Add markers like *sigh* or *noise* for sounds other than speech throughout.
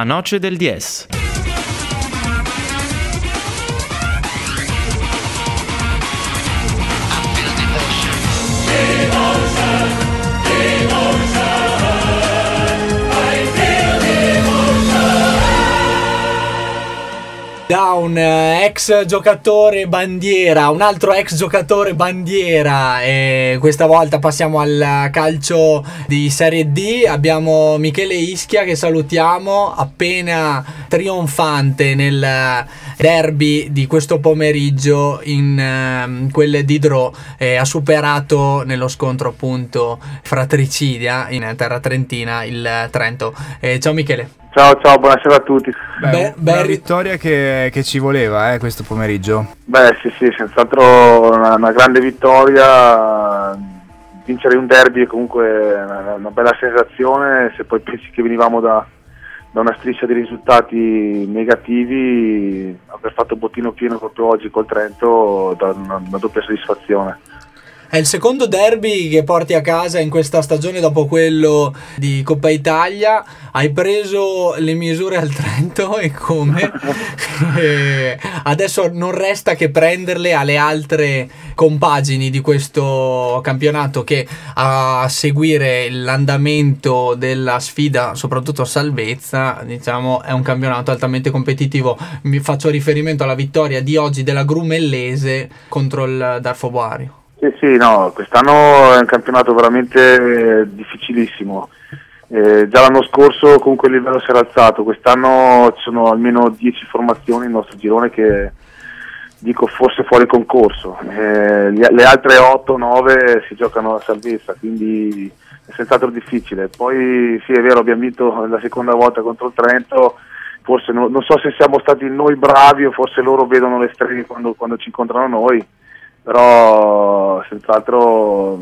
La Noce del Dies. Da un eh, ex giocatore bandiera, un altro ex giocatore bandiera e questa volta passiamo al calcio di Serie D. Abbiamo Michele Ischia che salutiamo appena trionfante nel derby di questo pomeriggio in uh, quel di Dro eh, ha superato nello scontro appunto fratricidia in terra trentina il Trento. Eh, ciao Michele. Ciao, ciao, buonasera a tutti. Beh, Beh, una vittoria che, che, ci voleva eh, questo pomeriggio. Beh, sì, sì, senz'altro una, una grande vittoria. Vincere un derby è comunque una, una, bella sensazione. Se poi pensi che venivamo da, da una striscia di risultati negativi, aver fatto bottino pieno proprio oggi col Trento dà una, una doppia soddisfazione. È il secondo derby che porti a casa in questa stagione dopo quello di Coppa Italia. Hai preso le misure al Trento e come? *laughs* e adesso non resta che prenderle alle altre compagini di questo campionato che a seguire l'andamento della sfida, soprattutto salvezza, diciamo, è un campionato altamente competitivo. Mi faccio riferimento alla vittoria di oggi della Grumellese contro il Darfo Boario. Sì, sì, no, quest'anno è un campionato veramente difficilissimo. Eh, già l'anno scorso comunque il livello si era alzato, quest'anno ci sono almeno 10 formazioni nel nostro girone che dico forse fuori concorso, eh, le altre 8-9 si giocano a salvezza, quindi è senz'altro difficile. Poi sì è vero abbiamo vinto la seconda volta contro il Trento, forse no, non so se siamo stati noi bravi o forse loro vedono le streghe quando, quando ci incontrano noi però senz'altro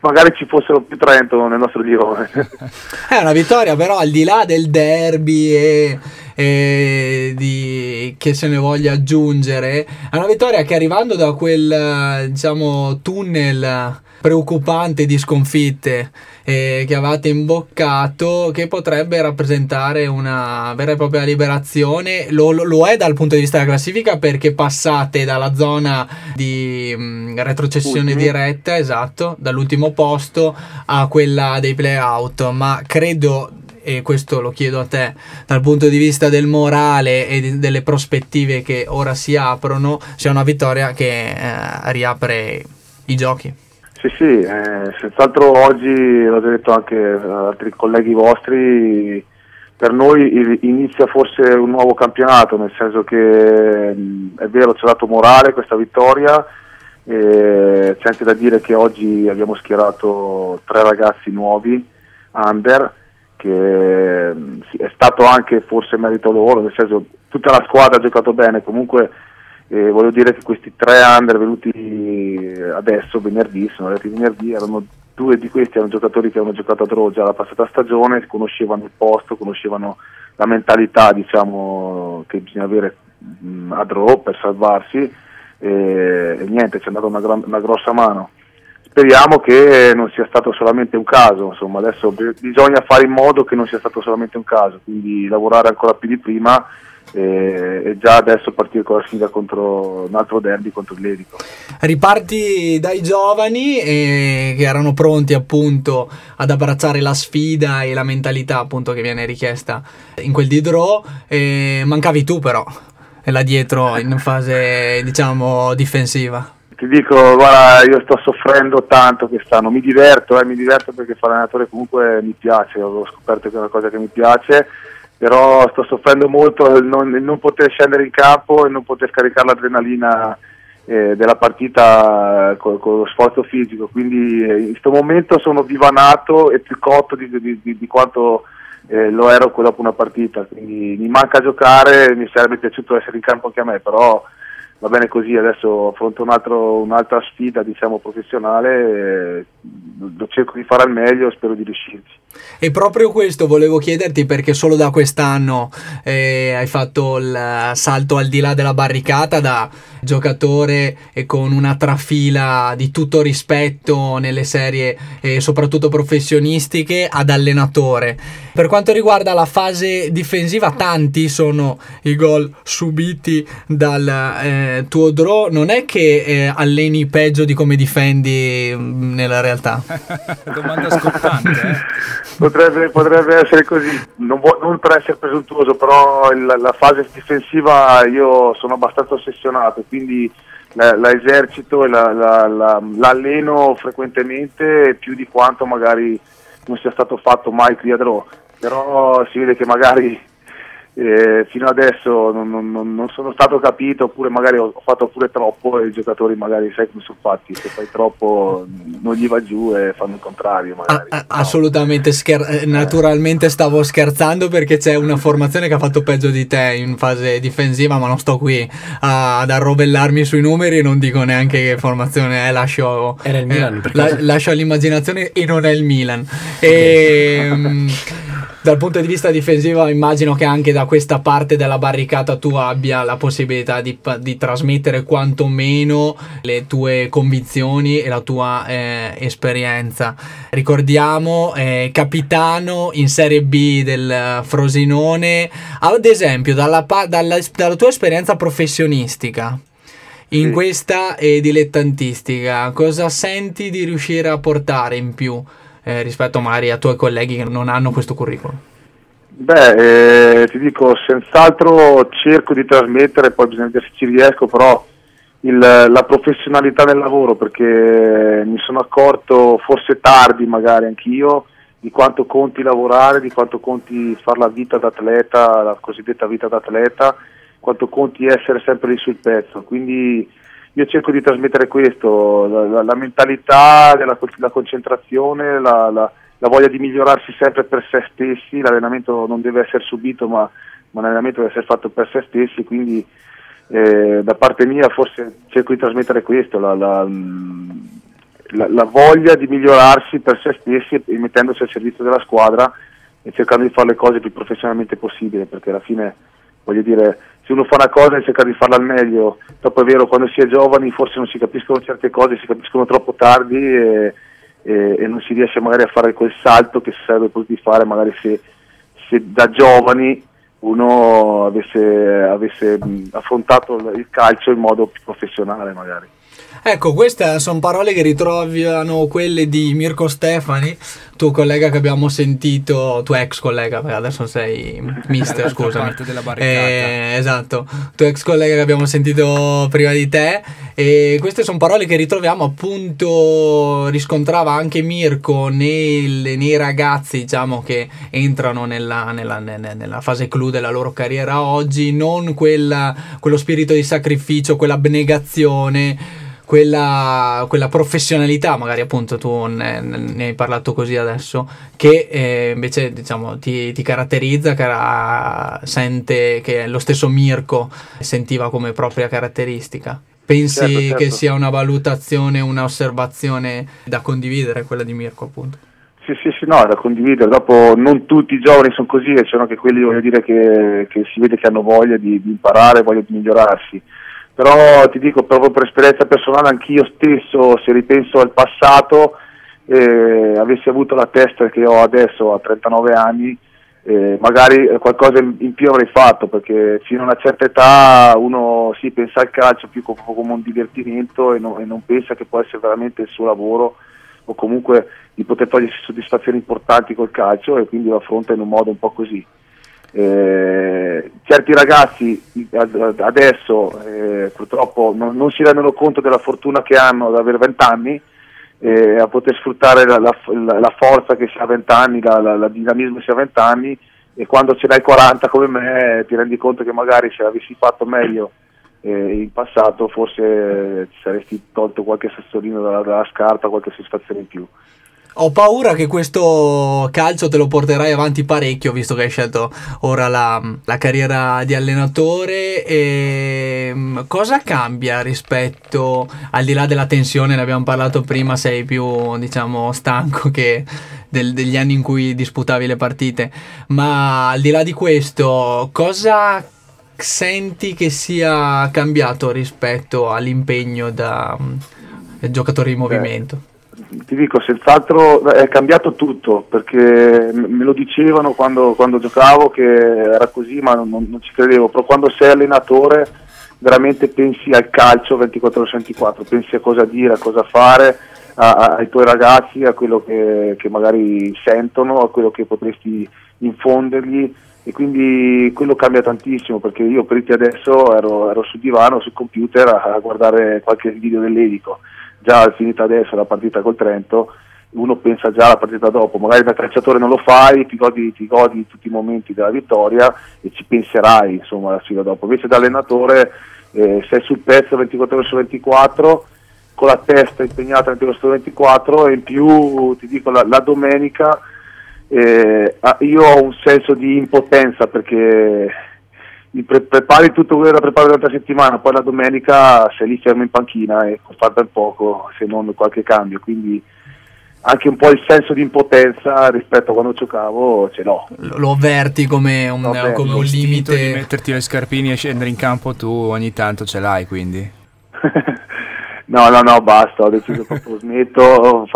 magari ci fossero più Trento nel nostro girone. *laughs* È una vittoria però al di là del derby e, e di, che se ne voglia aggiungere, è una vittoria che arrivando da quel diciamo tunnel preoccupante di sconfitte eh, che avete imboccato che potrebbe rappresentare una vera e propria liberazione. Lo, lo, è dal punto di vista della classifica perché passate dalla zona di mh, mm, retrocessione Ultimi. diretta esatto dall'ultimo posto a quella dei playout. Ma credo e questo lo chiedo a te dal punto di vista del morale e di, delle prospettive che ora si aprono sia una vittoria che eh, riapre i giochi sì, sì, eh, senz'altro oggi, l'ho detto anche a altri colleghi vostri, per noi inizia forse un nuovo campionato, nel senso che è vero ci ha dato morale questa vittoria, eh, c'è anche da dire che oggi abbiamo schierato tre ragazzi nuovi, under, che è stato anche forse merito loro, nel senso tutta la squadra ha giocato bene, comunque eh, voglio dire che questi tre under venuti adesso, venerdì, sono arrivati venerdì, erano due di questi erano giocatori che avevano giocato a Drogia la passata stagione, conoscevano il posto, conoscevano la mentalità diciamo, che bisogna avere mh, a Draw per salvarsi e, e niente, ci è andata una, gran, una grossa mano. Speriamo che non sia stato solamente un caso, insomma adesso bisogna fare in modo che non sia stato solamente un caso, quindi lavorare ancora più di prima e, e, già adesso partire con la sfida contro un altro derby contro il Ledico. Riparti dai giovani eh, che erano pronti appunto ad abbracciare la sfida e la mentalità appunto che viene richiesta in quel di draw, eh, mancavi tu però là dietro in fase *laughs* diciamo difensiva. Ti dico, guarda, io sto soffrendo tanto quest'anno, mi diverto, eh, mi diverto perché fare allenatore comunque mi piace, ho scoperto che è una cosa che mi piace però sto soffrendo molto il non, il non poter scendere in campo e non poter scaricare l'adrenalina eh, della partita con, con, lo sforzo fisico, quindi eh, in questo momento sono divanato e più cotto di, di, di, di quanto eh, lo ero dopo una partita, quindi mi manca giocare, mi sarebbe piaciuto essere in campo anche a me, però va bene così, adesso affronto un altro, un'altra sfida diciamo, professionale, lo cerco di fare al meglio e spero di riuscirci. E proprio questo volevo chiederti perché solo da quest'anno eh, hai fatto il salto al di là della barricata da giocatore e con una trafila di tutto rispetto nelle serie e soprattutto professionistiche ad allenatore. Per quanto riguarda la fase difensiva, tanti sono i gol subiti dal eh, tuo draw. Non è che eh, alleni peggio di come difendi mm, nella realtà? *laughs* Domanda scottante. Eh? Potrebbe, potrebbe, essere così, non, vo- non, per essere presuntuoso, però il, la fase difensiva io sono abbastanza ossessionato quindi la, la esercito e la, la, l'alleno frequentemente più di quanto magari non sia stato fatto mai qui a Draw. Però si vede che magari eh, fino adesso non, non, non, sono stato capito oppure magari ho fatto pure troppo e i giocatori magari sai come sono fatti se fai troppo non gli va giù e fanno il contrario magari. Ah, assolutamente scher- eh, naturalmente stavo scherzando perché c'è una formazione che ha fatto peggio di te in fase difensiva ma non sto qui a, ad arrovellarmi sui numeri e non dico neanche che formazione è lascio, Era il Milan, eh, la, lascio all'immaginazione e non è il Milan. E, ehm, *laughs* dal punto di vista difensivo immagino che anche da questa parte della barricata tu abbia la possibilità di, di trasmettere quantomeno le tue convinzioni e la tua eh, esperienza. Ricordiamo eh, capitano in Serie B del Frosinone, ad esempio dalla, dalla, dalla tua esperienza professionistica in questa e dilettantistica, cosa senti di riuscire a portare in più? Eh, rispetto magari a tuoi colleghi che non hanno questo curriculum? Beh, eh, ti dico, senz'altro cerco di trasmettere, poi bisogna vedere se ci riesco, però il, la professionalità del lavoro, perché mi sono accorto, forse tardi magari anch'io, di quanto conti lavorare, di quanto conti fare la vita d'atleta, la cosiddetta vita d'atleta, quanto conti essere sempre lì sul pezzo. Quindi io cerco di trasmettere questo, la, la, la mentalità, della, la concentrazione, la, la, voglia di migliorarsi sempre per se stessi, l'allenamento non deve essere subito ma, ma l'allenamento deve essere fatto per se stessi, quindi eh, da parte mia forse cerco di trasmettere questo, la, voglia di migliorarsi per se stessi e mettendosi al servizio della squadra e cercando di fare le cose più professionalmente possibile, perché alla fine voglio dire se uno fa una cosa e cerca di farla al meglio, dopo è vero quando si è giovani forse non si capiscono certe cose, si capiscono troppo tardi e, e, e non si riesce magari a fare quel salto che si sarebbe potuti fare magari se, se da giovani uno avesse, avesse affrontato il calcio in modo più professionale magari. Ecco, queste sono parole che ritrovano quelle di Mirko Stefani, tuo collega che abbiamo sentito, tuo ex collega, adesso sei mister, scusami. parte della barricata. Eh, esatto, tuo ex collega che abbiamo sentito prima di te e queste sono parole che ritroviamo appunto, riscontrava anche Mirko nei, nei ragazzi, diciamo, che entrano nella, nella, nella, fase clou della loro carriera oggi, non quella, quello spirito di sacrificio, quell'abnegazione quella, quella, professionalità, magari appunto tu ne, ne, hai parlato così adesso, che eh, invece diciamo ti, ti caratterizza, cara, sente che lo stesso Mirko sentiva come propria caratteristica. Pensi certo, certo. che sia una valutazione, una osservazione da condividere quella di Mirko appunto? Sì, sì, sì, no, è da condividere. Dopo non tutti i giovani sono così e sono anche quelli, voglio dire, che, che si vede che hanno voglia di, di imparare, voglia di migliorarsi però ti dico proprio per esperienza personale anch'io stesso se ripenso al passato eh, avessi avuto la testa che ho adesso a 39 anni eh, magari qualcosa in più avrei fatto perché fino a una certa età uno si pensa al calcio più come, come un divertimento e, no, e, non pensa che può essere veramente il suo lavoro o comunque di poter togliersi soddisfazioni importanti col calcio e quindi lo affronta in un modo un po' così. Eh, certi ragazzi adesso eh, purtroppo non, non, si rendono conto della fortuna che hanno ad avere 20 anni eh, a poter sfruttare la, la, la, forza che si ha a 20 anni, la, la, dinamismo che si ha a 20 anni e quando ce l'hai 40 come me ti rendi conto che magari se avessi fatto meglio eh, in passato forse ti saresti tolto qualche sassolino dalla, dalla scarpa, qualche soddisfazione in più. Ho paura che questo calcio te lo porterai avanti parecchio, visto che hai scelto ora la, la carriera di allenatore. E, mm, cosa cambia rispetto al di là della tensione? Ne abbiamo parlato prima, sei più diciamo stanco che del, degli anni in cui disputavi le partite. Ma al di là di questo, cosa senti che sia cambiato rispetto all'impegno da um, giocatore di movimento? Ti dico, senz'altro è cambiato tutto perché me lo dicevano quando, quando giocavo che era così, ma non, non, ci credevo. Però quando sei allenatore, veramente pensi al calcio 24 ore 24, pensi a cosa dire, a cosa fare a, a, ai tuoi ragazzi, a quello che, che magari sentono, a quello che potresti infondergli e quindi quello cambia tantissimo perché io per te adesso ero, ero sul divano, sul computer a, a guardare qualche video dell'Edico già finita adesso la partita col Trento, uno pensa già alla partita dopo, magari da calciatore non lo fai, ti godi, ti godi tutti i momenti della vittoria e ci penserai insomma la sfida dopo, invece da allenatore eh, sei sul pezzo 24 ore su 24 con la testa impegnata 24 ore su 24 e in più ti dico la, la domenica eh, io ho un senso di impotenza perché pre- prepari tutto quello da preparare durante la settimana, poi la domenica sei lì fermo in panchina e fa ben poco, se non qualche cambio, quindi anche un po' il senso di impotenza rispetto a quando giocavo ce l'ho. Lo avverti come un, come un limite di metterti le scarpini e scendere in campo tu ogni tanto ce l'hai quindi. *laughs* no, no, no, basta, ho deciso proprio smetto,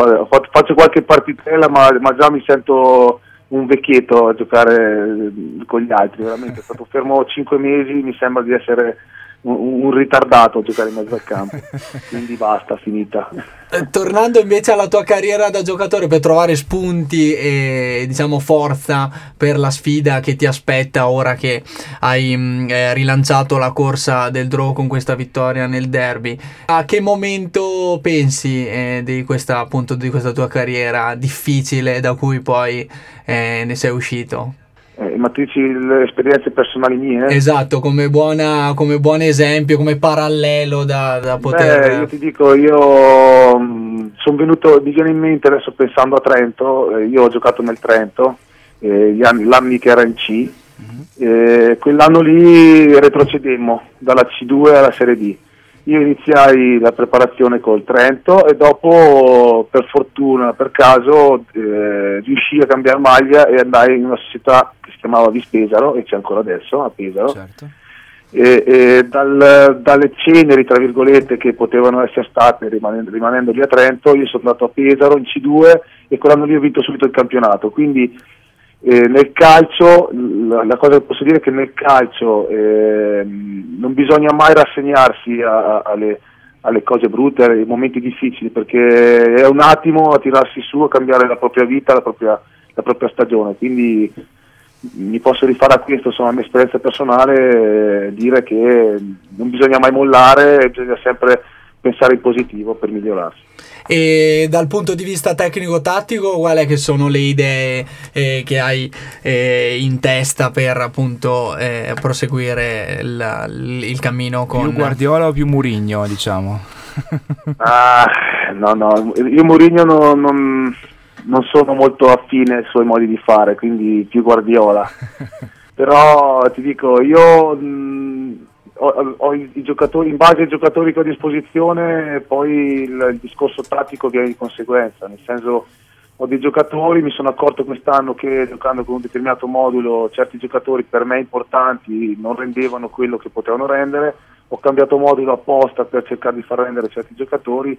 faccio qualche partitella ma, ma già mi sento un vecchietto a giocare eh, con gli altri, veramente è stato fermo 5 mesi, mi sembra di essere un, ritardato a giocare in mezzo al campo, *laughs* quindi basta, finita. Eh, tornando invece alla tua carriera da giocatore per trovare spunti e diciamo forza per la sfida che ti aspetta ora che hai mm, eh, rilanciato la corsa del draw con questa vittoria nel derby, a che momento pensi eh, di, questa, appunto, di questa tua carriera difficile da cui poi eh, ne sei uscito? Eh, ma tu dici le esperienze personali mie? Esatto, come, buona, come buon esempio, come parallelo da, da poter... Beh, io ti dico, io mm, sono venuto, mi viene in mente adesso pensando a Trento, eh, io ho giocato nel Trento, eh, gli anni, l'anni che era in C, mm-hmm. quell'anno lì retrocedemmo dalla C2 alla Serie D io iniziai la preparazione col Trento e dopo per fortuna, per caso eh, riuscii a cambiare maglia e andai in una società che si chiamava Vispesaro e c'è ancora adesso a Pesaro certo. e, e dal, dalle ceneri tra virgolette che potevano essere state rimanendo, rimanendo lì a Trento io sono andato a Pesaro in C2 e quell'anno lì ho vinto subito il campionato quindi eh, nel calcio, la, la, cosa che posso dire è che nel calcio eh, non bisogna mai rassegnarsi a, a, alle, alle, cose brutte, ai momenti difficili, perché è un attimo a tirarsi su, a cambiare la propria vita, la propria, la propria stagione. Quindi mi posso rifare a questo, sono la mia esperienza personale, eh, dire che non bisogna mai mollare, bisogna sempre pensare in positivo per migliorarsi. E dal punto di vista tecnico-tattico, quali che sono le idee eh, che hai eh, in testa per appunto eh, proseguire il, il, cammino con... Più Guardiola o più Murigno, diciamo? *laughs* ah, no, no, io Murigno non, non, non sono molto affine ai suoi modi di fare, quindi più Guardiola. *laughs* Però ti dico, io... Mh, ho, ho i, i, in base ai giocatori che ho a disposizione, poi il, il, discorso tattico viene di conseguenza, nel senso ho dei giocatori, mi sono accorto quest'anno che giocando con un determinato modulo certi giocatori per me importanti non rendevano quello che potevano rendere, ho cambiato modulo apposta per cercare di far rendere certi giocatori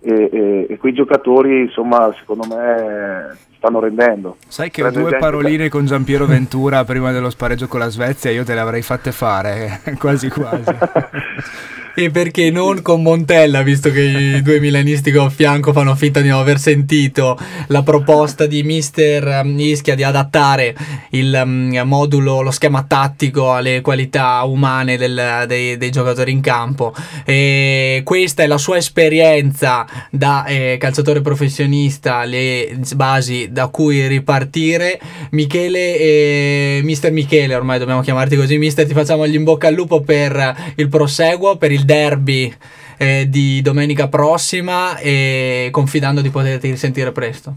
e, e, e, quei giocatori insomma secondo me stanno rendendo. Sai che due paroline con Giampiero Ventura prima dello spareggio con la Svezia io te le avrei fatte fare *laughs* quasi quasi *laughs* e perché non con Montella, visto che i due milanisti che ho a fianco fanno finta di non aver sentito la proposta di Mister Ischia di adattare il um, modulo, lo schema tattico alle qualità umane del, dei, dei, giocatori in campo. E questa è la sua esperienza da eh, calciatore professionista, le basi da cui ripartire. Michele e Mister Michele, ormai dobbiamo chiamarti così, Mister, ti facciamo gli in bocca al lupo per il proseguo, per il il derby eh, di domenica prossima e confidando di poterti risentire presto.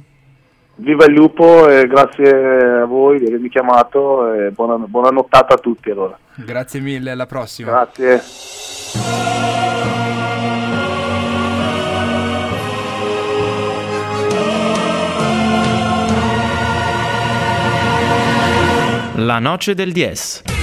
Viva il lupo e grazie a voi di avermi chiamato e buona, buona nottata a tutti allora. Grazie mille, alla prossima. Grazie. La noce del 10.